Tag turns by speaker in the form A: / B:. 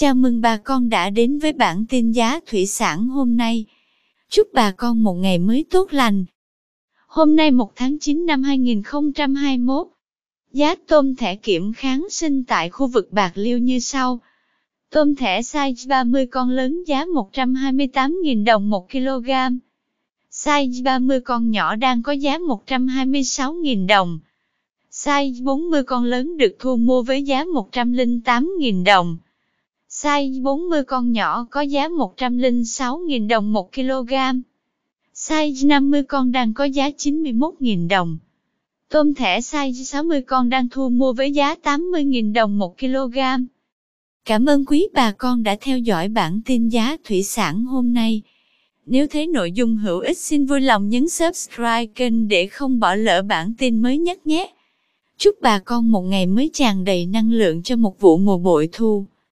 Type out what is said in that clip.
A: Chào mừng bà con đã đến với bản tin giá thủy sản hôm nay. Chúc bà con một ngày mới tốt lành. Hôm nay 1 tháng 9 năm 2021, giá tôm thẻ kiểm kháng sinh tại khu vực Bạc Liêu như sau. Tôm thẻ size 30 con lớn giá 128.000 đồng 1 kg. Size 30 con nhỏ đang có giá 126.000 đồng. Size 40 con lớn được thu mua với giá 108.000 đồng. Size 40 con nhỏ có giá 106.000 đồng 1 kg. Size 50 con đang có giá 91.000 đồng. Tôm thẻ size 60 con đang thu mua với giá 80.000 đồng 1 kg. Cảm ơn quý bà con đã theo dõi bản tin giá thủy sản hôm nay. Nếu thấy nội dung hữu ích xin vui lòng nhấn subscribe kênh để không bỏ lỡ bản tin mới nhất nhé. Chúc bà con một ngày mới tràn đầy năng lượng cho một vụ mùa bội thu.